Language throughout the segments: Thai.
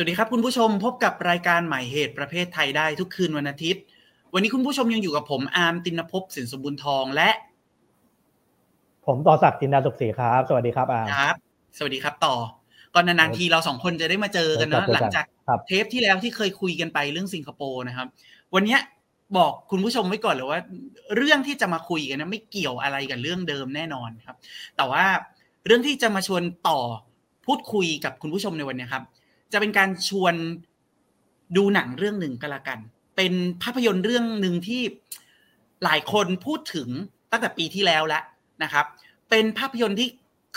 สวัสดีครับคุณผู้ชมพบกับรายการใหม่เหตุประเภทไทยได้ทุกคืนวันอาทิตย์ วันนี้คุณผู้ชมยังอยู่กับผมอาร์มตินภพสินสมบูรณ์ทองและ ผมต่อศักดิ์จินดาสุขศรีครับ สวัสดีครับอาร์มครับ สวัสดีครับต่อก่อนนานๆทีเราสองคนจะได้มาเจอกันเนอะหลังจากเทปที่แล้วที่เคยคุยกันไปเรื่องสิงคโปร์นะครับ วันนี้บอกคุณผู้ชมไว้ก่อนเลยว่า เรื่องที่จะมาคุยกันนะไม่เกี่ยวอะไรกับเรื่องเดิมแน่นอนครับ แต่ว่าเรื่องที่จะมาชวนต่อพูดคุยกับคุณผู้ชมในวันนี้ครับ จะเป็นการชวนดูหนังเรื่องหนึ่งก็แล้วกัน เป็นภาพยนตร์เรื่องหนึ่งที่หลายคนพูดถึงตั้งแต่ปีที่แล้วแล้วนะครับ เป็นภาพยนตร์ที่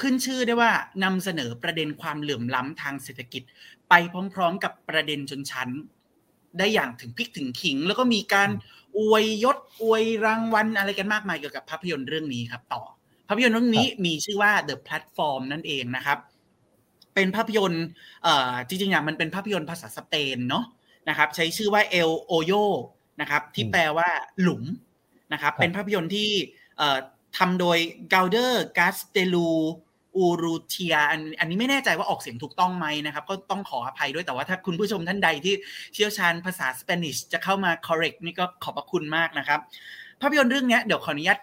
ขึ้นชื่อได้ว่านำเสนอประเด็นความเหลื่อมล้ำทางเศรษฐกิจ ไปพร้อมๆ กับประเด็นชนชั้น ได้อย่างถึงพลิกถึงขิง แล้วก็มีการอวยยศอวยรางวัลอะไรกันมากมายเกี่ยวกับภาพยนตร์เรื่องนี้ครับ ต่อ ภาพยนตร์เรื่องนี้มีชื่อว่า The Platform นั่นเองนะครับ เป็นภาพยนตร์เอ่อจริงๆอะมันเป็นภาพยนตร์ภาษาสเปนเนาะนะครับ ใช้ชื่อว่า El Hoyo นะครับที่แปลว่าหลุมนะครับเป็นภาพยนตร์ที่เอ่อทำโดย g a u d e r g a s t e l u อูรูเทียอันนี้ไม่แน่ใจว่าออกเสียงถูกต้องไหมนะครับ ก็ต้องขออภัยด้วยแต่ว่าถ้าคุณผู้ชมท่านใดที่เชี่ยวชาญภาษาสเปนิชจะเข้ามา correct นี่ก็ขอบพระคุณมากนะครับ ภาพยนตร์เรื่องนี้เดี๋ยวขออนุญาต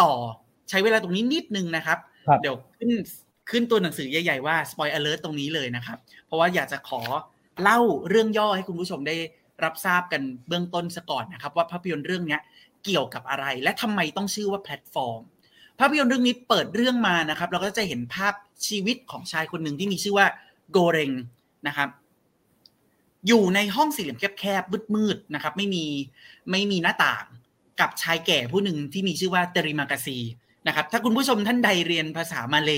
ต่อใช้เวลาตรงนี้นิดนึงนะครับ เดี๋ยวขึ้น ขึ้นตัวหนังสือใหญ่ๆว่า spoil alert ตรงนี้เลยนะครับ เพราะว่าอยากจะขอเล่าเรื่องย่อให้คุณผู้ชมได้รับทราบกันเบื้องต้นซะก่อนนะครับ ว่าภาพยนตร์เรื่องนี้เกี่ยวกับอะไร และทำไมต้องชื่อว่าแพลตฟอร์ม ภาพยนตร์เรื่องนี้เปิดเรื่องมานะครับ เราก็จะเห็นภาพชีวิตของชายคนหนึ่งที่มีชื่อว่าโกเรงนะครับอยู่ในห้องสี่เหลี่ยมแคบๆมืดๆนะครับ ไม่มีไม่มีหน้าต่างกับชายแก่ผู้หนึ่งที่มีชื่อว่าเตริมากาซี นะครับถ้าคุณผู้ชมท่านใดเรียนภาษามาเล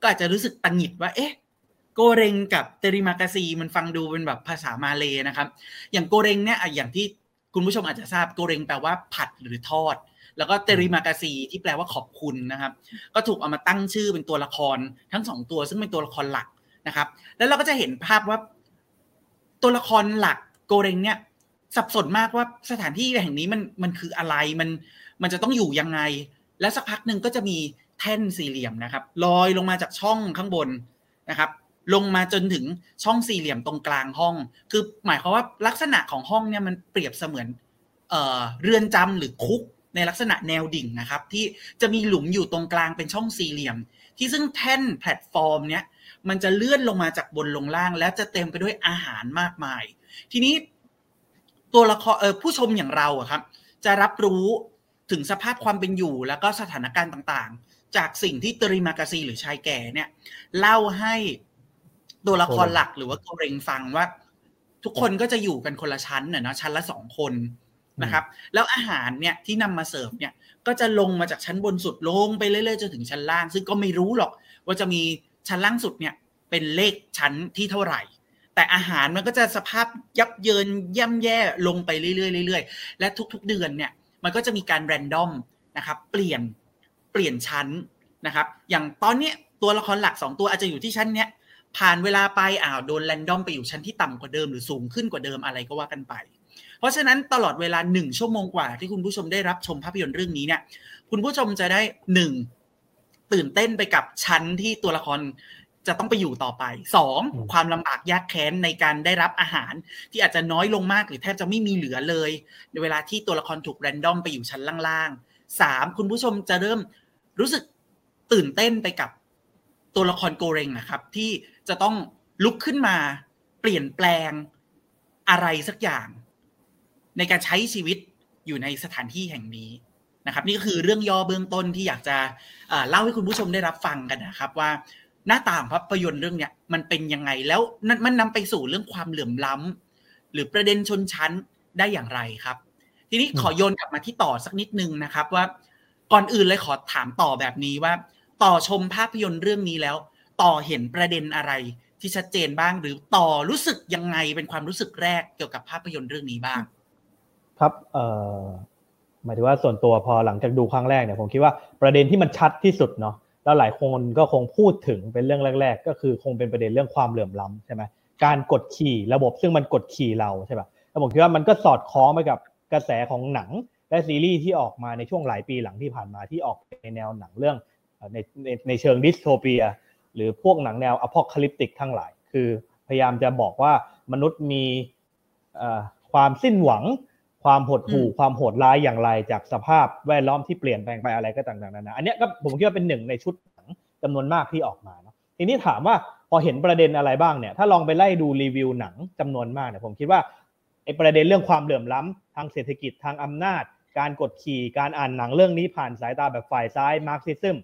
ก็อาจจะรู้สึกตังหิดว่าเอ๊ะโกเรงกับเตริมากาซีมันฟังดูเป็นแบบภาษามาเลนะครับ อย่างโกเรงเนี่ยอย่างที่คุณผู้ชมอาจจะทราบโกเรงแปลว่าผัดหรือทอด แล้วก็เตริมากาซีที่แปลว่าขอบคุณนะครับ ก็ถูกเอามาตั้งชื่อเป็นตัวละครทั้งสองตัวซึ่งเป็นตัวละครหลักนะครับ แล้วเราก็จะเห็นภาพว่าตัวละครหลักโกเรงเนี่ยสับสนมากว่าสถานที่แห่งนี้มันมันคืออะไรมันมันจะต้องอยู่ยังไง แล้วสักพักหนึ่งก็จะมีแท่นสี่เหลี่ยมนะครับลอยลงมาจากช่องข้างบนนะครับ ลงมาจนถึงช่องสี่เหลี่ยมตรงกลางห้อง คือหมายความว่าลักษณะของห้องเนี่ยมันเปรียบเสมือนเอ่อเรือนจำหรือคุกในลักษณะแนวดิ่งนะครับ ที่จะมีหลุมอยู่ตรงกลางเป็นช่องสี่เหลี่ยม ที่ซึ่งแท่นแพลตฟอร์มเนี้ยมันจะเลื่อนลงมาจากบนลงล่าง แล้วจะเต็มไปด้วยอาหารมากมาย ทีนี้ตัวละครเออผู้ชมอย่างเราอะครับ จะรับรู้ ถึงสภาพความเป็นอยู่แล้วก็สถานการณ์ต่างๆ จากสิ่งที่ตริมากาซีหรือชายแก่เนี่ย เล่าให้ตัวละครหลักหรือว่าโกเรงฟังว่า ทุกคนก็จะอยู่กันคนละชั้นน่ะนะชั้นละสองคนนะครับ แล้วอาหารเนี่ยที่นำมาเสิร์ฟเนี่ย ก็จะลงมาจากชั้นบนสุดลงไปเรื่อยๆจนถึงชั้นล่าง ซึ่งก็ไม่รู้หรอก ว่าจะมีชั้นล่างสุดเนี่ย เป็นเลขชั้นที่เท่าไหร่ แต่อาหารมันก็จะสภาพยับเยินย่ำแย่ลงไปเรื่อยๆเรื่อยๆและทุก ๆ เดือนเนี่ย มันก็จะมีการแรนดอมนะครับเปลี่ยนเปลี่ยนชั้นนะครับ อย่างตอนนี้ตัวละครหลัก 2 ตัวอาจจะอยู่ที่ชั้นเนี้ยผ่านเวลาไปอ้าวโดนแรนดอมไปอยู่ชั้นที่ต่ำกว่าเดิมหรือสูงขึ้นกว่าเดิมอะไรก็ว่ากันไป เพราะฉะนั้นตลอดเวลาหนึ่งชั่วโมงกว่าที่คุณผู้ชมได้รับชมภาพยนตร์เรื่องนี้เนี่ยคุณผู้ชมจะได้หนึ่งตื่นเต้นไปกับชั้นที่ตัวละคร จะต้องไปอยู่ต่อไปสองความลำบากยากแค้นในการได้รับอาหาร ที่อาจจะน้อยลงมากหรือแทบจะไม่มีเหลือเลยในเวลาที่ตัวละครถูกแรนดอมไปอยู่ชั้นล่างๆสามคุณผู้ชมจะเริ่มรู้สึกตื่นเต้นไปกับตัวละครโกเรงนะครับ ที่จะต้องลุกขึ้นมาเปลี่ยนแปลงอะไรสักอย่าง ในการใช้ชีวิตอยู่ในสถานที่แห่งนี้นะครับ นี่ก็คือเรื่องย่อเบื้องต้นที่อยากจะเล่าให้คุณผู้ชมได้รับฟังกันนะครับว่า หน้าต่างภาพยนตร์เรื่องเนี้ยมันเป็นยังไงแล้วมันนำไปสู่เรื่องความเหลื่อมล้ำหรือประเด็นชนชั้นได้อย่างไรครับ ทีนี้ขอโยนกลับมาที่ต่อสักนิดนึงนะครับ ว่าก่อนอื่นเลยขอถามต่อแบบนี้ว่า ต่อชมภาพยนตร์เรื่องนี้แล้ว ต่อเห็นประเด็นอะไรที่ชัดเจนบ้าง หรือต่อรู้สึกยังไงเป็นความรู้สึกแรกเกี่ยวกับภาพยนตร์เรื่องนี้บ้าง ครับเอ่อหมายถึงว่าส่วนตัวพอหลังจากดูครั้งแรกเนี่ยผมคิดว่าประเด็นที่มันชัดที่สุดเนาะ แล้วหลายคนก็คงพูดถึงเป็นเรื่องแรก ๆ ก็คือคงเป็นประเด็นเรื่องความเหลื่อมล้ำใช่ไหมการกดขี่ระบบซึ่งมันกดขี่เราใช่ป่ะแล้วผมคิดว่ามันก็สอดคล้องไปกับกระแสของหนัง และซีรีส์ที่ออกมาในช่วงหลายปีหลังที่ผ่านมาที่ออกในแนวหนังเรื่องในในในเชิงดิสโทเปีย หรือพวกหนังแนวอพอคลิปติกทั้งหลาย คือพยายามจะบอกว่ามนุษย์มีความสิ้นหวัง ความหดหู่ความโหดร้ายอย่างไรจากสภาพแวดล้อมที่เปลี่ยนแปลงไปอะไรก็ต่างๆนานาอันนี้ก็ผมคิดว่าเป็นหนึ่งในชุดหนังจำนวนมากที่ออกมาเนาะทีนี้ถามว่าพอเห็นประเด็นอะไรบ้างเนี่ยถ้าลองไปไล่ดูรีวิวหนังจำนวนมากเนี่ยผมคิดว่าไอ้ประเด็นเรื่องความเหลื่อมล้ำทางเศรษฐกิจทางอำนาจ การกดขี่การอ่านหนังเรื่องนี้ผ่านสายตาแบบฝ่ายซ้ายมาร์กซิซึม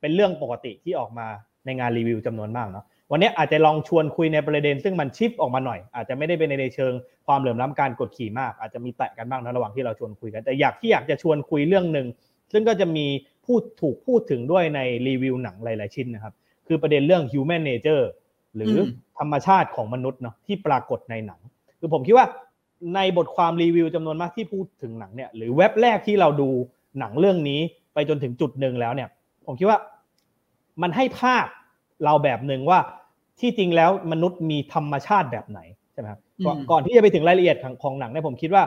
เป็นเรื่องปกติที่ออกมาในงานรีวิวจำนวนมากเนาะ วันนี้อาจจะลองชวนคุยในประเด็น ซึ่งมันชิปออกมาหน่อย อาจจะไม่ได้เป็นในเชิงความเหลื่อมล้าการกดขี่มาก อาจจะมีแตะกันบ้างนะระหว่างที่เราชวนคุยกัน แต่อยากที่อยากจะชวนคุยเรื่องหนึ่งซึ่งก็จะมีพูดถูกพูดถึงด้วยในรีวิวหนังหลาย ๆ ชิ้นนะครับ คือประเด็นเรื่อง human nature หรือธรรมชาติของมนุษย์เนาะที่ปรากฏในหนัง คือผมคิดว่าในบทความรีวิวจำนวนมากที่พูดถึงหนังเนี่ยหรือเว็บแรกที่เราดูหนังเรื่องนี้ไปจนถึงจุดหนึ่งแล้วเนี่ย ผมคิดว่ามันให้ภาพเราแบบหนึ่งว่า ที่จริงแล้วมนุษย์มีธรรมชาติแบบไหนใช่ไหมครับก่อนที่จะไปถึงรายละเอียดของหนังเนี่ยผมคิดว่า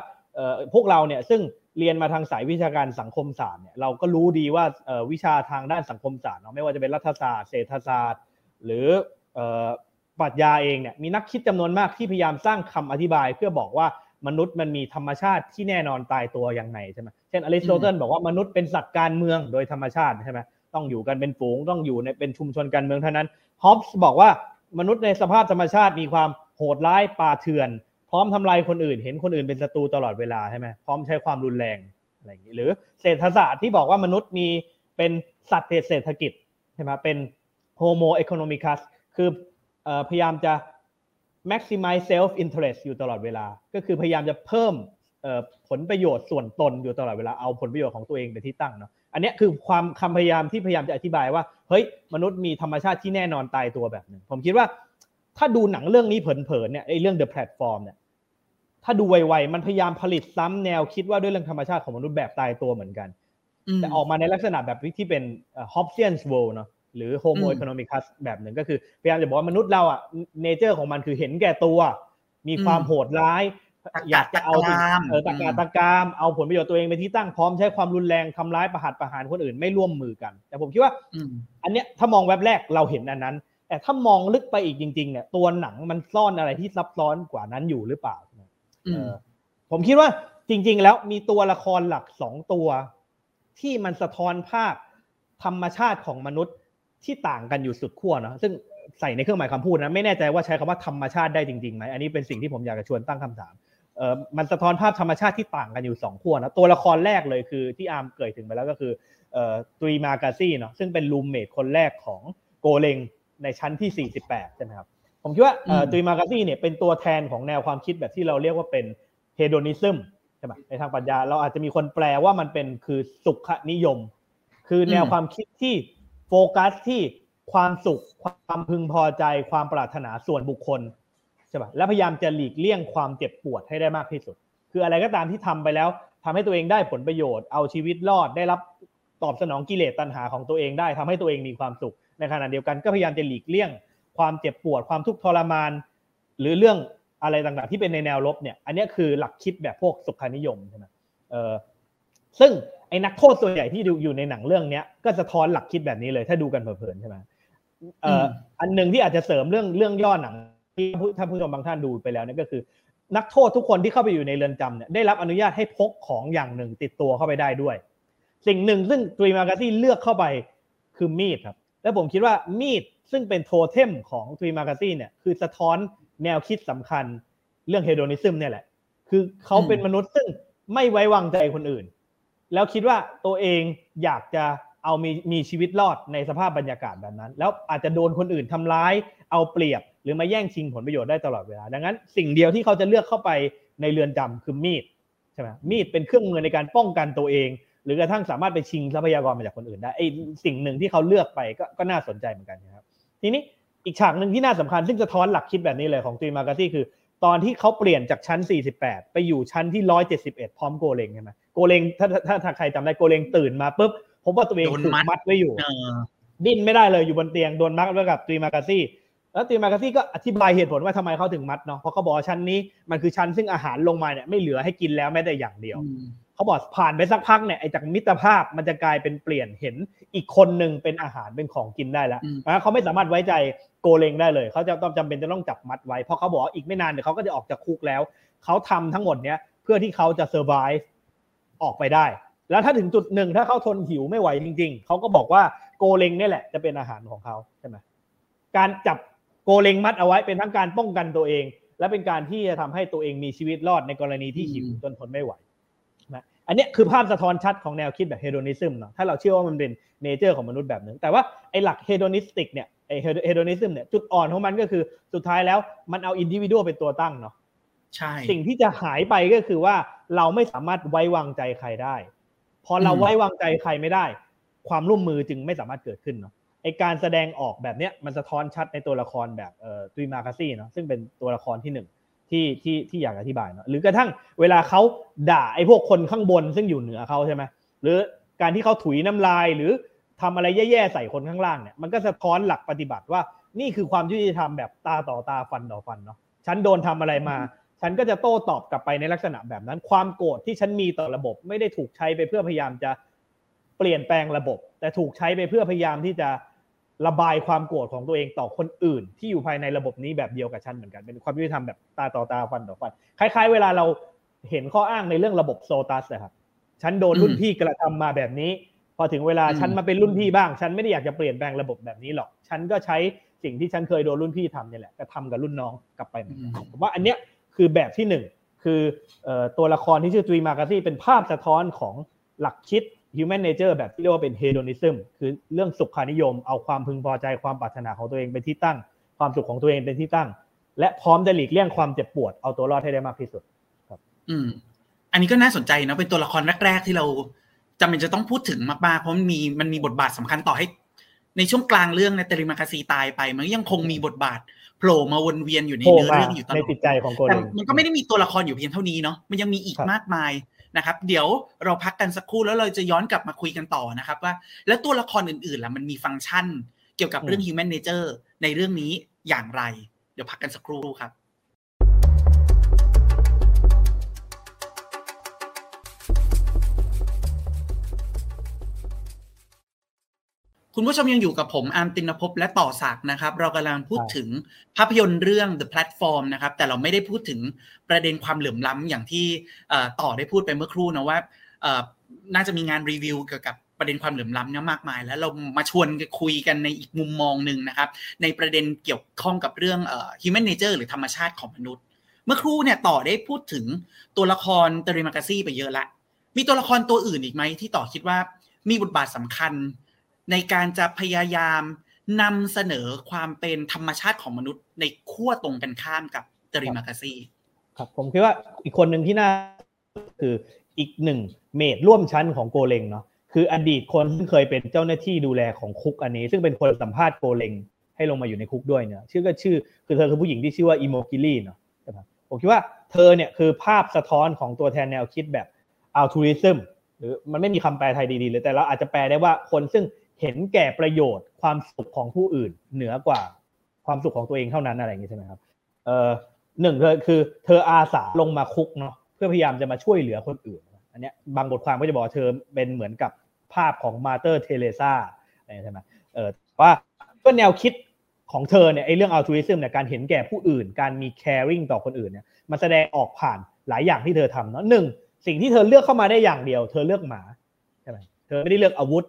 พวกเราเนี่ยซึ่งเรียนมาทางสายวิชาการสังคมศาสตร์เนี่ยเราก็รู้ดีว่าวิชาทางด้านสังคมศาสตร์เนาะไม่ว่าจะเป็นรัฐศาสตร์เศรษฐศาสตร์ หรือปรัชญาเองเนี่ยมีนักคิดจำนวนมากที่พยายามสร้างคำอธิบาย เพื่อบอกว่ามนุษย์มันมีธรรมชาติที่แน่นอนตายตัวอย่างไรใช่ไหมเช่นอริสโตเติลบอกว่ามนุษย์เป็นสัตว์การเมืองโดยธรรมชาติใช่ไหมต้องอยู่กันเป็นฝูงต้องอยู่ในเป็นชุมชนการเมืองเท่านั้นฮอปส์บอกว่า มนุษย์ในสภาพธรรมชาติมีความโหดร้ายป่าเถื่อน พร้อมทำลายคนอื่น เห็นคนอื่นเป็นศัตรูตลอดเวลาใช่ไหมพร้อมใช้ความรุนแรงอะไรอย่างนี้หรือเศรษฐศาสตร์ที่บอกว่ามนุษย์มีเป็นสัตว์เศรษฐกิจใช่ไหมเป็น homo economicus คือพยายามจะ maximize self interest อยู่ตลอดเวลา ก็คือพยายามจะเพิ่มผลประโยชน์ส่วนตนอยู่ตลอดเวลาเอาผลประโยชน์ของตัวเองเป็นที่ตั้งเนาะอันนี้คือความคำพยายามที่พยายามจะอธิบายว่า เฮ้ยมนุษย์มีธรรมชาติที่แน่นอนตายตัวแบบหนึ่งผมคิดว่า ถ้าดูหนังเรื่องนี้เผินๆเนี่ยไอ้เรื่อง The Platform เนี่ยถ้าดูไวๆมันพยายามผลิตซ้ำแนวคิดว่าด้วยเรื่องธรรมชาติของมนุษย์แบบตายตัวเหมือนกัน แต่ออกมาในลักษณะแบบที่เป็น Hobbesian's world เนาะหรือ Homo economicus แบบหนึ่งก็คือพยายามจะบอกว่ามนุษย์เราอะเนเจอร์ของมันคือเห็นแก่ตัว มีความโหดร้าย อยากจะเอาเออตะการตะกามเอาผลประโยชน์ตัวเองเป็นที่ตั้งพร้อมใช้ความรุนแรงทำร้ายประหัตประหารคนอื่นไม่ร่วมมือกัน แต่ผมคิดว่าอันเนี้ยถ้ามองแว็บแรกเราเห็นอันนั้น แต่ถ้ามองลึกไปอีกจริงๆเนี่ยตัวหนังมันซ่อนอะไรที่ซับซ้อนกว่านั้นอยู่หรือเปล่าผมคิดว่าจริง ๆ แล้วมีตัวละครหลักสองตัว ที่มันสะท้อนภาพธรรมชาติของมนุษย์ที่ต่างกันอยู่สุดขั้วนะซึ่งใส่ในเครื่องหมายคำพูดนะไม่แน่ใจว่าใช้คำว่าธรรมชาติได้จริงๆไหมอันนี้เป็นสิ่งที่ผมอยากจะชวนตั้งคำถามเออ มันสะท้อนภาพธรรมชาติที่ต่างกันอยู่2ขั้วนะตัวละครแรกเลยคือที่อาร์มเกิดถึงไปแล้วก็คือเอ่อตุยมากาซี่เนาะซึ่งเป็นรูมเมทคนแรกของโกเลงในชั้นที่ 48 ใช่ไหมครับ ผมคิดว่าเอ่อตุยมากาซี่เนี่ยเป็นตัวแทนของแนวความคิดแบบที่เราเรียกว่าเป็นเฮโดนิซึมใช่ไหมในทางปรัชญาเราอาจจะมีคนแปลว่ามันเป็นคือสุขนิยม คือแนวความคิดที่โฟกัสที่ความสุข ความพึงพอใจ ความปรารถนาส่วนบุคคล ใช่ป่ะและพยายามจะหลีกเลี่ยงความเจ็บปวดให้ได้มากที่สุด คืออะไรก็ตามที่ทำไปแล้วทำให้ตัวเองได้ผลประโยชน์ เอาชีวิตรอดได้รับตอบสนองกิเลสตัณหาของตัวเองได้ทำให้ตัวเองมีความสุข ในขณะเดียวกันก็พยายามจะหลีกเลี่ยง ความเจ็บปวดความทุกข์ทรมาน หรือเรื่องอะไรต่างๆ ที่เป็นในแนวลบเนี่ย อันนี้คือหลักคิดแบบพวกสุขานิยมใช่ไหมเออซึ่งไอ้นักโทษส่วนใหญ่ที่ดูอยู่ในหนังเรื่องเนี้ยก็จะท้อนหลักคิดแบบนี้เลยถ้าดูกันเพลินๆใช่ไหมเอ่ออันหนึ่งที่อาจจะเสริมเรื่องเรื่องย่อหนัง ที่ท่านผู้ชมบางท่านดูไปแล้วนี่ก็คือ นักโทษทุกคนที่เข้าไปอยู่ในเรือนจำเนี่ยได้รับอนุญาตให้พกของอย่างหนึ่งติดตัวเข้าไปได้ด้วย สิ่งหนึ่งซึ่งตรีมาการซี่เลือกเข้าไปคือมีดครับ และผมคิดว่ามีดซึ่งเป็นโทเทมของตรีมาการซี่เนี่ยคือสะท้อนแนวคิดสำคัญเรื่องเฮโดนิซึมเนี่ยแหละ คือเขาเป็นมนุษย์ซึ่งไม่ไว้วางใจคนอื่น แล้วคิดว่าตัวเองอยากจะเอามีมีชีวิตรอดในสภาพบรรยากาศแบบนั้น แล้วอาจจะโดนคนอื่นทำร้าย เอาเปรียบ รือมาแย่งชิงผลประโยชน์ได้ตลอดเวลา ดังนั้นสิ่งเดียวที่เขาจะเลือกเข้าไปในเรือนจำคือมีดใช่ไหมมีดเป็นเครื่องมือในการป้องกันตัวเอง หรือกระทั่งสามารถไปชิงทรัพยากรมาจากคนอื่นได้ไอสิ่งหนึ่งที่เขาเลือกไปก็ก็น่าสนใจเหมือนกันนะครับ ทีนี้อีกฉากหนึ่งที่น่าสำคัญซึ่งจะท้อนหลักคิดแบบนี้เลยของตีมาการ์ตี้คือ ตอนที่เขาเปลี่ยนจากชั้น 48 ไปอยู่ชั้นที่ 171 พร้อมโกเลงใช่ไหมโกเลงถ้าถ้าถ้าใครจำได้โกเลงตื่นมาปุ๊บพบว่าตัวเองถูกมัดไว้อยู่ดิ้นไม่ได้เลยอยู่บนเตียงโดนมัดไว้กับตีมากาซี่ แล้วตีมากาซี่ก็อธิบายเหตุผลว่าทำไมเขาถึงมัดเนาะเพราะเขาบอกชั้นนี้มันคือชั้นซึ่งอาหารลงมาเนี่ยไม่เหลือให้กินแล้วแม้แต่อย่างเดียวเขาบอกผ่านไปสักพักเนี่ยไอ้จากมิตรภาพมันจะกลายเป็นเปลี่ยนเห็นอีกคนหนึ่งเป็นอาหารเป็นของกินได้แล้วนะเขาไม่สามารถไว้ใจโกเลงได้เลย เขาจะต้องจำเป็นจะต้องจับมัดไว้เพราะเขาบอกอีกไม่นานเดี๋ยวเขาก็จะออกจากคุกแล้วเขาทำทั้งหมดเนี้ยเพื่อที่เขาจะ survive ออกไปได้ แล้วถ้าถึงจุดหนึ่งถ้าเขาทนหิวไม่ไหวจริง ๆเขาก็บอกว่าโกเลงนี่แหละจะเป็นอาหารของเขาใช่ไหมการจับ โกเลงมัดเอาไว้เป็นทั้งการป้องกันตัวเอง และเป็นการที่จะทำให้ตัวเองมีชีวิตรอดในกรณีที่หิวจนทนไม่ไหวนะอันนี้คือภาพสะท้อนชัดของแนวคิดแบบ hedonism เนาะถ้าเราเชื่อว่ามันเป็น nature ของมนุษย์แบบนึง แต่ว่าไอ้หลัก hedonistic เนี่ยไอ้ hedonism เนี่ยจุดอ่อนของมันก็คือสุดท้ายแล้วมันเอา individual เป็นตัวตั้งเนาะใช่สิ่งที่จะหายไปก็คือว่าเราไม่สามารถไว้วางใจใครได้ พอเราไว้วางใจใครไม่ได้ ความร่วมมือจึงไม่สามารถเกิดขึ้นเนาะ ไอการแสดงออกแบบเนี้ยมันสะท้อนชัดในตัวละครแบบเอ่อตุยมาคาซี่เนาะซึ่งเป็นตัวละครที่หนึ่งที่ที่ที่อยากอธิบายเนาะหรือกระทั่งเวลาเขาด่าไอ้พวกคนข้างบนซึ่งอยู่เหนือเขาใช่ไหมหรือการที่เขาถุยน้ำลายหรือทำอะไรแย่ๆใส่คนข้างล่างเนี่ยมันก็สะท้อนหลักปฏิบัติว่านี่คือความยุติธรรมแบบตาต่อตาฟันต่อฟันเนาะฉันโดนทำอะไรมา ฉันก็จะโต้ตอบกลับไปในลักษณะแบบนั้น ความโกรธที่ฉันมีต่อระบบ ไม่ได้ถูกใช้ไปเพื่อพยายามจะเปลี่ยนแปลงระบบ แต่ถูกใช้ไปเพื่อพยายามที่จะระบายความโกรธของตัวเองต่อคนอื่น ที่อยู่ภายในระบบนี้แบบเดียวกับฉันเหมือนกันเป็นความยุติธรรมแบบตาต่อตาฟันต่อฟันคล้าย ๆ เวลาเราเห็นข้ออ้างในเรื่องระบบโซตัสนะครับฉันโดนรุ่นพี่กระทำมาแบบนี้ พอถึงเวลาฉันมาเป็นรุ่นพี่บ้าง ฉันไม่ได้อยากจะเปลี่ยนแปลงระบบแบบนี้หรอก ฉันก็ใช้สิ่งที่ฉันเคยโดนรุ่นพี่ทำนี่แหละกระทากับรุ่นน้องกลับไปผมว่าอันเนี้ยคือแบบที่หนึ่งคือตัวละครที่ชื่อตุยมากาซี่เป็นภาพสะท้อนของหลักคิด human nature แบบที่เรียกว่าเป็น hedonism คือเรื่องสุขานิยม เอาความพึงพอใจความปรารถนาของตัวเองเป็นที่ตั้ง ความสุขของตัวเองเป็นที่ตั้ง และพร้อมจะหลีกเลี่ยงความเจ็บปวดเอาตัวรอดให้ได้มากที่สุดครับ อืม อันนี้ก็น่าสนใจนะเป็นตัวละครแรก ๆ ที่เราจำเป็นจะต้องพูดถึงมากๆเพราะมันมีมันมีบทบาทสำคัญต่อให้ ในช่วงกลางเรื่องในเตริมาคาซีตายไป มันยังคงมีบทบาทโผล่มาวนเวียนอยู่ในเนื้อเรื่องอยู่ตลอดในจิตใจของโกแต่มันก็ไม่ได้มีตัวละครอยู่เพียงเท่านี้เนาะมันยังมีอีกมากมาย นะครับ เดี๋ยวเราพักกันสักครู่แล้วเราจะย้อนกลับมาคุยกันต่อนะครับว่า แล้วตัวละครอื่นๆล่ะมันมีฟังก์ชัน เกี่ยวกับเรื่อง human nature ในเรื่องนี้อย่างไร เดี๋ยวพักกันสักครู่ครับ คุณผู้ชมยังอยู่กับผมอาร์มตินภพและต่อศักนะครับ เรากำลังพูดถึงภาพยนตร์เรื่อง The Platform นะครับ แต่เราไม่ได้พูดถึงประเด็นความเหลื่อมล้ำอย่างที่ต่อได้พูดไปเมื่อครู่นะว่าน่าจะมีงานรีวิวเกี่ยวกับประเด็นความเหลื่อมล้ำเนี่ยมากมาย แล้วเรามาชวนคุยกันในอีกมุมมองหนึ่งนะครับ ในประเด็นเกี่ยวข้องกับเรื่อง human nature หรือธรรมชาติของมนุษย์ เมื่อครู่เนี่ยต่อได้พูดถึงตัวละครเตริมากาซี่ไปเยอะละมีตัวละครตัวอื่นอีกไหมที่ต่อคิดว่ามีบทบาทสำคัญ ในการจะพยายามนำเสนอความเป็นธรรมชาติของมนุษย์ในขั้วตรงกันข้ามกับเตริมากาซีครับผมคิดว่าอีกคนหนึ่งที่น่าคืออีกหนึ่งเมดร่วมชั้นของโกเลงเนาะคืออดีตคนที่เคยเป็นเจ้าหน้าที่ดูแลของคุกอันนี้ ซึ่งเป็นคนสัมภาษณ์โกเลงให้ลงมาอยู่ในคุกด้วยเนี่ยชื่อก็ชื่อคือเธอคือผู้หญิงที่ชื่อว่าอิโมกิลี่เนาะผมคิดว่าเธอเนี่ยคือภาพสะท้อนของตัวแทนแนวคิดแบบ altruism หรือมันไม่มีคำแปลไทยดีๆเลยแต่เราอาจจะแปลได้ว่าคนซึ่ง เห็นแก่ประโยชน์ความสุขของผู้อื่น เหนือกว่าความสุขของตัวเองเท่านั้นอะไรอย่างนี้ใช่ไหมครับเอ่อหนึ่งเลยคือเธออาสาลงมาคุกเนาะเพื่อพยายามจะมาช่วยเหลือคนอื่น อันเนี้ยบางบทความก็จะบอกเธอเป็นเหมือนกับภาพของ Mother Teresa อะไรใช่ไหมเออว่าก็แนวคิดของเธอเนี่ยไอ้เรื่องอัลทูริซึมเนี่ยการเห็นแก่ผู้อื่น การมี caring ต่อคนอื่นเนี่ยมาแสดงออกผ่านหลายอย่างที่เธอทำเนาะหนึ่งสิ่งที่เธอเลือกเข้ามาได้อย่างเดียว เธอเลือกหมาใช่ไหมเธอไม่ได้เลือกอาวุธ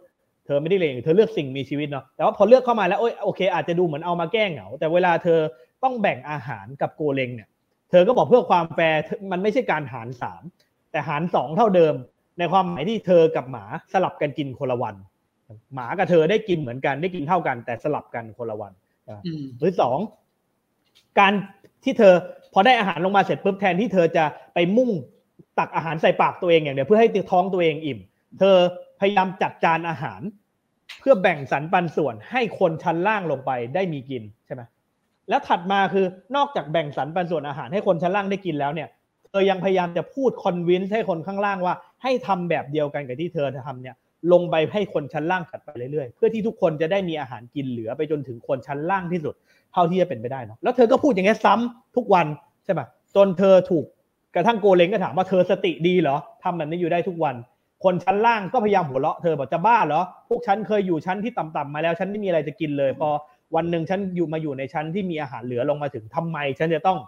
เธอไม่ได้เลงเธอเลือกสิ่งมีชีวิตเนาะแต่ว่าพอเลือกเข้ามาแล้วโอเค อาจจะดูเหมือนเอามาแก้เหงา แต่เวลาเธอต้องแบ่งอาหารกับโกเลงเนี่ย เธอก็บอกเพื่อความแฟร์มันไม่ใช่การหารสามแต่หารสองเท่าเดิม ในความหมายที่เธอกับหมาสลับกันกินคนละวัน หมากับเธอได้กินเหมือนกันได้กินเท่ากัน แต่สลับกันคนละวันหรือสองการที่เธอพอได้อาหารลงมาเสร็จปุ๊บแทนที่เธอจะไปมุ่งตักอาหารใส่ปากตัวเองอย่างเดียวเพื่อให้ท้องตัวเองอิ่ม เธอ พยายามจัดจานอาหาร เพื่อแบ่งสรรปันส่วนให้คนชั้นล่างลงไปได้มีกินใช่ไหมแล้วถัดมาคือนอกจากแบ่งสรรปันส่วนอาหารให้คนชั้นล่างได้กินแล้วเนี่ยเธอยังพยายามจะพูดคอนวินส์ให้คนข้างล่างว่า ให้ทำแบบเดียวกันกับที่เธอทำเนี่ยลงไปให้คนชั้นล่างถัดไปเรื่อยๆ เพื่อที่ทุกคนจะได้มีอาหารกินเหลือไปจนถึงคนชั้นล่างที่สุด เท่าที่จะเป็นไปได้เนาะแล้วเธอก็พูดอย่างนี้ซ้ำทุกวันใช่ไหมจนเธอถูกกระทั่งโกเลงก็ถามว่าเธอสติดีเหรอทำแบบนี้อยู่ได้ทุกวัน คนชั้นล่างก็พยายามหัวเราะเธอบอกจะบ้าเหรอ พวกฉันเคยอยู่ชั้นที่ต่ำๆมาแล้ว ฉันไม่มีอะไรจะกินเลย พอวันหนึ่งฉันอยู่มาอยู่ในชั้นที่มีอาหารเหลือลงมาถึงทำไม ฉันจะต้อง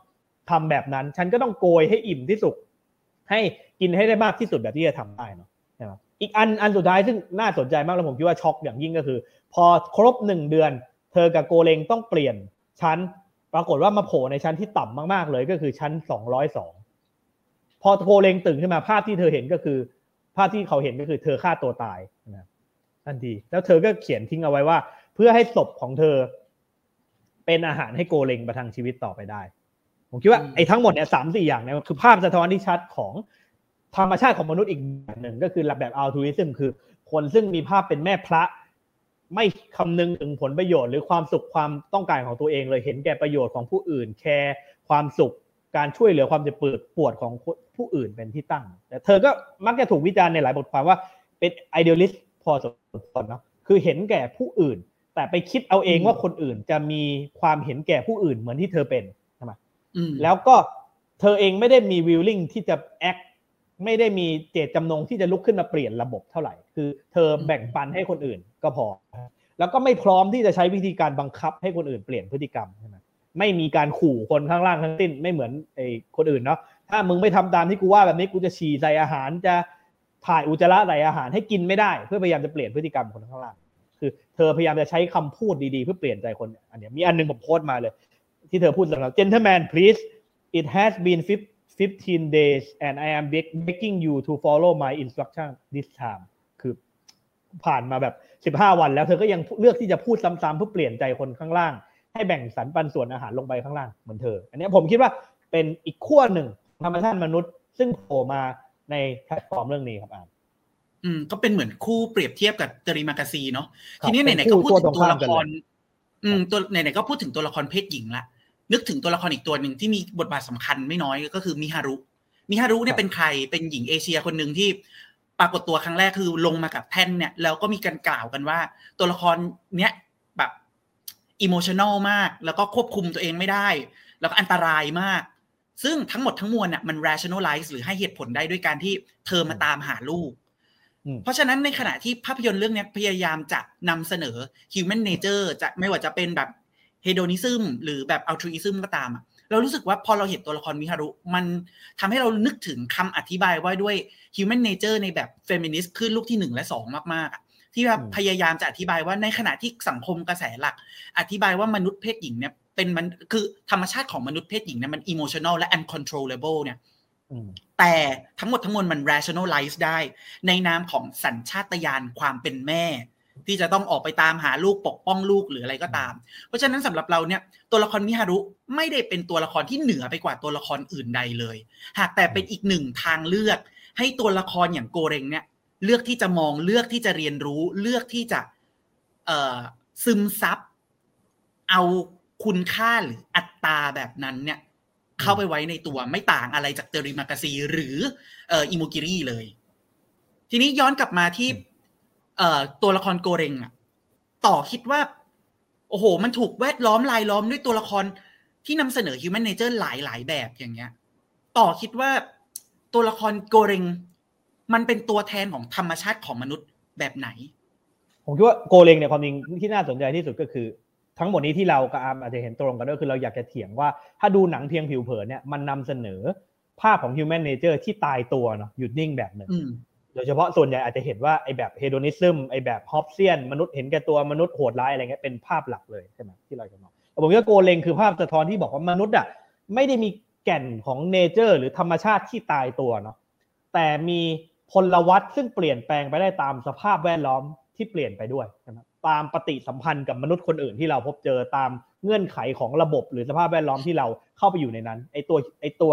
ทำแบบนั้น ฉันก็ต้องโกยให้อิ่มที่สุด ให้กินให้ได้มากที่สุดแบบที่จะทำได้เนาะนะครับอีกอันอันสุดท้ายซึ่งน่าสนใจมากแล้วผมคิดว่าช็อกอย่างยิ่งก็คือ พอครบหนึ่งเดือน เธอกับโกเลงต้องเปลี่ยนชั้น ปรากฏว่ามาโผล่ในชั้นที่ต่ำมากๆเลยก็คือชั้นสองร้อยสองพอโกเลงตื่นขึ้นมาภาพที่เธอเห็นก็คือาพที่เขาเห็นก็คือเธอฆ่าตัวตายนะทันทีแล้วเธอก็เขียนทิ้งเอาไว้ว่า เพื่อให้ศพของเธอ เป็นอาหารให้โกเลงประทังชีวิตต่อไปได้ ผมคิดว่าไอ้ทั้งหมดเนี่ยสามสี่อย่างเนี่ยคือภาพสะท้อนที่ชัดของธรรมชาติของมนุษย์อีกแบบหนึ่งก็คือแบบ altruism คือ คนซึ่งมีภาพเป็นแม่พระ ไม่คำนึงถึงผลประโยชน์ หรือความสุขความต้องการของตัวเองเลยเห็นแก่ประโยชน์ของผู้อื่น แคร์ความสุขการช่วยเหลือความเจ็บปวดของ ผู้อื่นเป็นที่ตั้ง แต่เธอก็มักจะถูกวิจารณ์ในหลายบทความว่าเป็น idealist พอสมควรเนาะคือเห็นแก่ผู้อื่น แต่ไปคิดเอาเองว่าคนอื่นจะมีความเห็นแก่ผู้อื่นเหมือนที่เธอเป็นใช่ไหมแล้วก็เธอเองไม่ได้มีวิลลิ่งที่จะแอคไม่ได้มีเจตจำนงที่จะลุกขึ้นมาเปลี่ยนระบบเท่าไหร่ คือเธอแบ่งปันให้คนอื่นก็พอ แล้วก็ไม่พร้อมที่จะใช้วิธีการบังคับให้คนอื่นเปลี่ยนพฤติกรรมใช่ไหมไม่มีการขู่คนข้างล่างทั้งสิ้นไม่เหมือนไอ้คนอื่นเนาะ ถ้ามึงไม่ทำตามที่กูว่าแบบนี้กูจะฉี่ใส่อาหารจะถ่ายอุจจาระใส่อาหารให้กินไม่ได้ เพื่อพยายามจะเปลี่ยนพฤติกรรมคนข้างล่างคือเธอพยายามจะใช้คำพูดดีๆ เพื่อเปลี่ยนใจคนอันนี้มีอันนึงผมโพสต์มาเลย ที่เธอพูดสำหรับ gentleman please it has been 15 days and I am begging you to follow my instruction this time คือผ่านมาแบบ 15 วันแล้วเธอก็ยังเลือกที่จะพูดซ้ำๆเพื่อเปลี่ยนใจคนข้างล่าง ให้แบ่งสรรปันส่วนอาหารลงไปข้างล่างเหมือนเธอ อันนี้ผมคิดว่าเป็นอีกขั้วหนึ่ง ธรรมชาติมนุษย์ซึ่งโผล่มาในแพลตฟอร์มเรื่องนี้ครับอ่านอืมก็เป็นเหมือนคู่เปรียบเทียบกับตริมากาซีเนาะทีนี้ไหนๆก็พูดถึงตัวละคร อืมตัวไหนๆก็พูดถึงตัวละครเพศหญิงละนึกถึงตัวละครอีกตัวหนึ่งที่มีบทบาทสำคัญไม่น้อยก็คือมิฮารุมิฮารุเนี่ยเป็นใครเป็นหญิงเอเชียคนหนึ่งที่ปรากฏตัวครั้งแรกคือลงมากับแท่นเนี่ยแล้วก็มีการกล่าวกันว่า ตัวละครเนี้ยอิโมชันอลมาก แล้วก็ควบคุมตัวเองไม่ได้ แล้วก็อันตรายมาก ซึ่งทั้งหมดทั้งมวลน่ะมัน rationalize หรือให้เหตุผลได้ด้วยการที่เธอมาตามหาลูก เพราะฉะนั้นในขณะที่ภาพยนตร์เรื่องนี้พยายามจะนำเสนอ human nature จะไม่ว่าจะเป็นแบบ hedonism หรือแบบ altruism ก็ตามเรารู้สึกว่าพอเราเห็นตัวละครมิฮารุ มันทำให้เรานึกถึงคำอธิบายว่าด้วย human nature ในแบบ feminist ขึ้นลูกที่หนึ่งและสองมากๆ ที่แบบพยายามจะอธิบายว่าในขณะที่สังคมกระแสหลัก อธิบายว่ามนุษย์เพศหญิงเนี่ยเป็นมันคือธรรมชาติของมนุษย์เพศหญิงเนี่ยมันอิโมชันอลและ uncontrollable เนี่ยแต่ทั้งหมดทั้งมวลมัน rationalize ได้ ในนามของสัญชาตญาณความเป็นแม่ ที่จะต้องออกไปตามหาลูกปกป้องลูกหรืออะไรก็ตาม เพราะฉะนั้นสำหรับเราเนี่ยตัวละครมิฮารุไม่ได้เป็นตัวละครที่เหนือไปกว่าตัวละครอื่นใดเลย หากแต่เป็นอีกหนึ่งทางเลือก ให้ตัวละครอย่างโกเรงเนี่ยเลือกที่จะมองเลือกที่จะเรียนรู้ เลือกที่จะเอ่อซึมซับเอา คุณค่าหรืออัตตาแบบนั้นเนี่ยเข้าไปไว้ในตัวไม่ต่างอะไรจากเตอริมากาซีหรือเอ่ออิโมกิรีเลย ทีนี้ย้อนกลับมาที่เอ่อตัวละครโกเรงอะต่อคิดว่า โอ้โห มันถูกแวดล้อมรายล้อมด้วยตัวละครที่นำเสนอ human nature หลายหลายแบบอย่างเงี้ย ต่อคิดว่าตัวละครโกเรงมันเป็นตัวแทนของธรรมชาติของมนุษย์แบบไหน ผมคิดว่าโกเลงเนี่ยความจริงที่น่าสนใจที่สุดก็คือ ทั้งหมดนี้ที่เรากับอาร์มอาจจะเห็นตรงกันก็คือเราอยากจะเถียงว่าถ้าดูหนังเพียงผิวเผินเนี่ยมันนำเสนอภาพของ human nature ที่ตายตัวเนาะหยุดนิ่งแบบหนึ่งโดยเฉพาะส่วนใหญ่อาจจะเห็นว่าไอ้แบบเฮโดนิซึมไอ้แบบฮอปเซียน มนุษย์เห็นแก่ตัวมนุษย์โหดร้ายอะไรเงี้ยเป็นภาพหลักเลยใช่ไหมที่เราจะมองผมว่าโกเลงคือภาพสะท้อนที่บอกว่ามนุษย์อะไม่ได้มีแก่นของเนเจอร์ หรือธรรมชาติที่ตายตัวเนาะแต่มีพลวัตซึ่งเปลี่ยนแปลงไปได้ตามสภาพแวดล้อมที่เปลี่ยนไปด้วยนะ ตามปฏิสัมพันธ์กับมนุษย์คนอื่นที่เราพบเจอตามเงื่อนไขของระบบ หรือสภาพแวดล้อมที่เราเข้าไปอยู่ในนั้นไอตัวไอตัว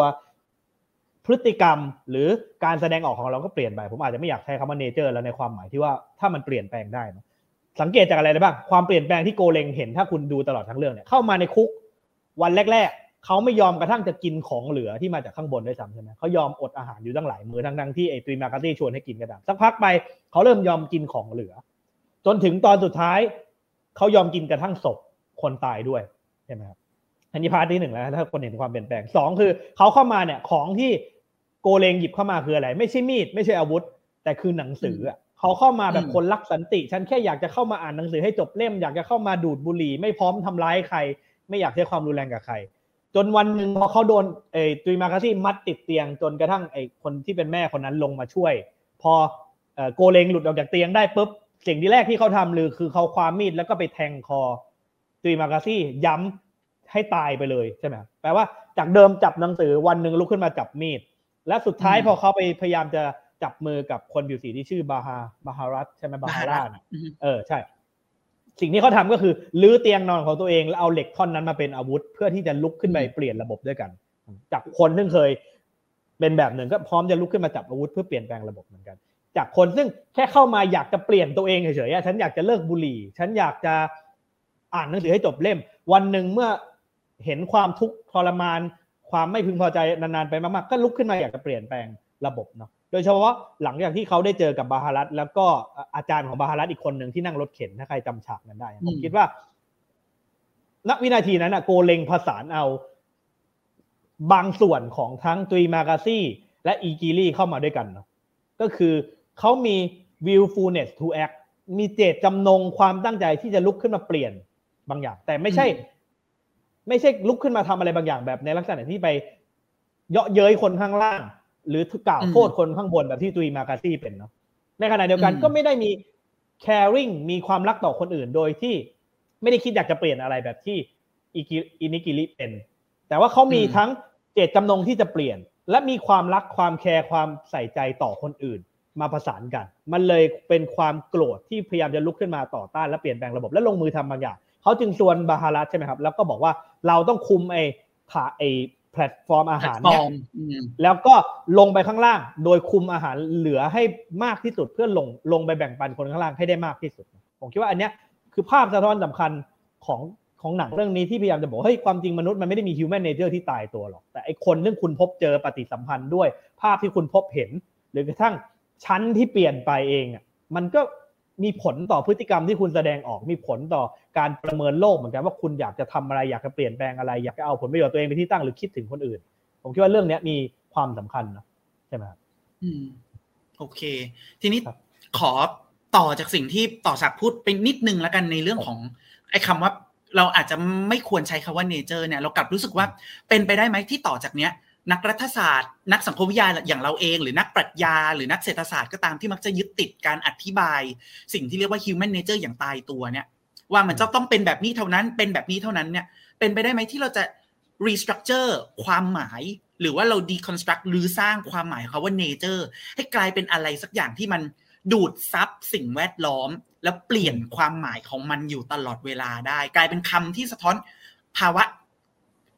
พฤติกรรมหรือการแสดงออกของเราก็เปลี่ยนไป ผมอาจจะไม่อยากใช้คำว่าเนเจอร์แล้วในความหมายที่ว่าถ้ามันเปลี่ยนแปลงได้นะสังเกตจากอะไรได้บ้างความเปลี่ยนแปลงที่โกเลงเห็นถ้าคุณดูตลอดทั้งเรื่องเนี่ยเข้ามาในคุกวันแรก ๆเขาไม่ยอมกระทั่งจะกินของเหลือที่มาจากข้างบนด้วยซ้ำใช่ไหมเขายอมอดอาหารอยู่ตั้งหลายมื้อทั้งทั้งที่ไอ้ตริมากาซีชวนให้กินกระดับสักพักไปเขาเริ่มยอมกินของเหลือ จนถึงตอนสุดท้ายเขายอมกินกระทั่งศพคนตายด้วยใช่ไหมครับอันนี้ part ที่หนึ่งแล้วถ้าคนเห็นความเปลี่ยนแปลงสองคือเขาเข้ามาเนี่ยของที่โกเลงหยิบเข้ามาคืออะไร ไม่ใช่มีด ไม่ใช่อาวุธ แต่คือหนังสืออะเขาเข้ามาแบบคนรักสันติ ฉันแค่อยากจะเข้ามาอ่านหนังสือให้จบเล่มอยากจะเข้ามาดูดบุหรี่ไม่พร้อมทำร้ายใคร ไม่อยากใช้ความรุนแรงกับใคร จนวันหนึ่งพอเขาโดนไอ้ตุยมาคาซี่มัดติดเตียง จนกระทั่งไอ้คนที่เป็นแม่คนนั้นลงมาช่วย พอโกเลงหลุดออกจากเตียงได้ปุ๊บ สิ่งที่แรกที่เขาทำเลยคือเขาความมีดแล้วก็ไปแทงคอตุยมาคาซี่ย้ำให้ตายไปเลยใช่ไหมแปลว่าจากเดิมจับหนังสือวันหนึ่งลุกขึ้นมาจับมีด และสุดท้ายพอเขาไปพยายามจะจับมือกับคนผิวสีที่ชื่อบาฮาบาฮารัตใช่ไหมบาฮาร่านะเออใช่ สิ่งที่เขาทาก็คือลื้อเตียงนอนของตัวเองแล้วเอาเหล็กท่อนนั้นมาเป็นอาวุธ เพื่อที่จะลุกขึ้นไปเปลี่ยนระบบด้วยกัน จากคนซึ่งเคยเป็นแบบหนึ่งก็พร้อมจะลุกขึ้นมาจับอาวุธเพื่อเปลี่ยนแปลงระบบเหมือนกัน จากคนซึ่งแค่เข้ามาอยากจะเปลี่ยนตัวเองเฉยๆฉันอยากจะเลิกบุหรี่ ฉันอยากจะอ่านหนังสือให้จบเล่ม วันหนึ่งเมื่อเห็นความทุกข์ทรมาน ความไม่พึงพอใจนานๆไปมากๆ ก็ลุกขึ้นมาอยากจะเปลี่ยนแปลงระบบเนาะโดยเฉพาะหลังจากที่เขาได้เจอกับบาฮารัตแล้วก็อาจารย์ของบาฮารัตอีกคนหนึ่งที่นั่งรถเข็นถ้าใครจำฉากนั้นได้ผมคิดว่าณวินาทีนั้นอะโกเลงผสานเอา บางส่วนของทั้งตุยมากาซี่ และอีกิลี่เข้ามาด้วยกันเนาะก็คือ เขามี willfulness to act มีเจตจำนงความตั้งใจที่จะลุกขึ้นมาเปลี่ยนบางอย่าง แต่ไม่ใช่ ไม่ใช่ลุกขึ้นมาทำอะไรบางอย่างแบบในลักษณะที่ไปเยาะเย้ยคนข้างล่าง หรือกล่าวโทษคนข้างบนแบบที่ตริมากาซีเป็นเนาะในขณะเดียวกันก็ไม่ได้มี caring มีความรักต่อคนอื่นโดยที่ไม่ได้คิดอยากจะเปลี่ยนอะไรแบบที่อิโมกิริเป็น แต่ว่าเขามีทั้งเจตจำนงที่จะเปลี่ยน และมีความรักความแคร์ความใส่ใจต่อคนอื่น มาประสานกัน มันเลยเป็นความโกรธที่พยายามจะลุกขึ้นมาต่อต้านและเปลี่ยนแปลงระบบและลงมือทำบางอย่างเขาจึงชวนบาฮารัตใช่ไหมครับแล้วก็บอกว่าเราต้องคุมไอ้ผ่าไอ้แพลตฟอร์มอาหารเนี่ยแล้วก็ลงไปข้างล่าง โดยคุมอาหารเหลือให้มากที่สุดเพื่อลงลงไปแบ่งปันคนข้างล่างให้ได้มากที่สุด ผมคิดว่าอันเนี้ยคือภาพสะท้อนสำคัญของของหนังเรื่องนี้ที่พยายามจะบอกเฮ้ยความจริงมนุษย์มันไม่ได้มี human nature ที่ตายตัวหรอก แต่ไอ้คนที่คุณพบเจอปฏิสัมพันธ์ด้วย ภาพที่คุณพบเห็น หรือกระทั่ง ชั้นที่เปลี่ยนไปเองอะมันก็มีผลต่อพฤติกรรมที่คุณแสดงออกมีผลต่อการประเมินโลกเหมือนกันว่าคุณอยากจะทำอะไรอยากจะเปลี่ยนแปลงอะไร อยากจะเอาผลประโยชน์ตัวเองไปที่ตั้งหรือคิดถึงคนอื่น ผมคิดว่าเรื่องนี้มีความสำคัญนะใช่ไหมครับอืมโอเค ทีนี้ขอต่อจากสิ่งที่ต่อสักพูดไปนิดนึงแล้วกันในเรื่องของไอ้คาว่าเราอาจจะไม่ควรใช้คาว่าเนเจอร์เนี่ยเรากลับรู้สึกว่าเป็นไปได้ไหมที่ต่อจากเนี้ย นักรัฐศาสตร์ นักสังคมวิทยาอย่างเราเอง หรือนักปรัชญา หรือนักเศรษฐศาสตร์ก็ตามที่มักจะยึดติดการอธิบาย สิ่งที่เรียกว่า human nature อย่างตายตัวเนี่ย ว่ามันจะต้องเป็นแบบนี้เท่านั้น เป็นแบบนี้เท่านั้นเนี่ย เป็นไปได้ไหมที่เราจะ restructure ความหมาย หรือว่าเรา deconstruct หรือสร้างความหมายเขาว่า nature ให้กลายเป็นอะไรสักอย่างที่มันดูดซับสิ่งแวดล้อม แล้วเปลี่ยนความหมายของมันอยู่ตลอดเวลาได้ กลายเป็นคำที่สะท้อนภาวะ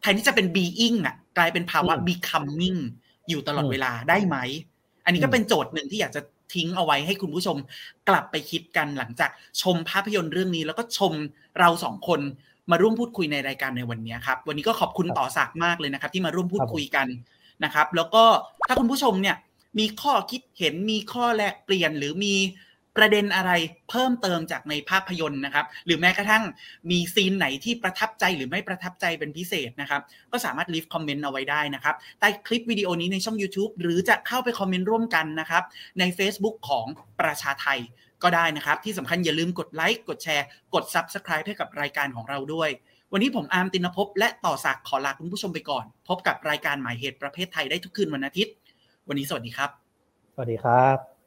แทนที่จะเป็น being อะ กลายเป็นภาวะ becoming อยู่ตลอดเวลาได้ไหม อันนี้ก็เป็นโจทย์หนึ่งที่อยากจะทิ้งเอาไว้ให้คุณผู้ชมกลับไปคิดกันหลังจากชมภาพยนตร์เรื่องนี้ แล้วก็ชมเราสองคนมาร่วมพูดคุยในรายการในวันนี้ครับ วันนี้ก็ขอบคุณต่อสักมากเลยนะครับ ที่มาร่วมพูดคุยกันนะครับ แล้วก็ถ้าคุณผู้ชมเนี่ยมีข้อคิดเห็นมีข้อแลกเปลี่ยนหรือมี ประเด็นอะไรเพิ่มเติมจากในภาพยนตร์นะครับ หรือแม้กระทั่งมี scene ไหนที่ประทับใจหรือไม่ประทับใจเป็นพิเศษนะครับ ก็สามารถ leave comment เอาไว้ได้นะครับ ใต้คลิปวิดีโอนี้ในช่อง YouTube หรือจะเข้าไป comment ร่วมกันนะครับ ใน Facebook ของประชาไทก็ได้นะครับ ที่สำคัญอย่าลืมกดไลค์กดแชร์ กด Subscribe ให้กับรายการของเราด้วย วันนี้ผมอาร์มตินภพและต่อศักขอลาคุณผู้ชมไปก่อน พบกับรายการหมายเหตุประเพทไทยได้ทุกคืนวันอาทิตย์ วันนี้สวัสดีครับ สวัสดีครับ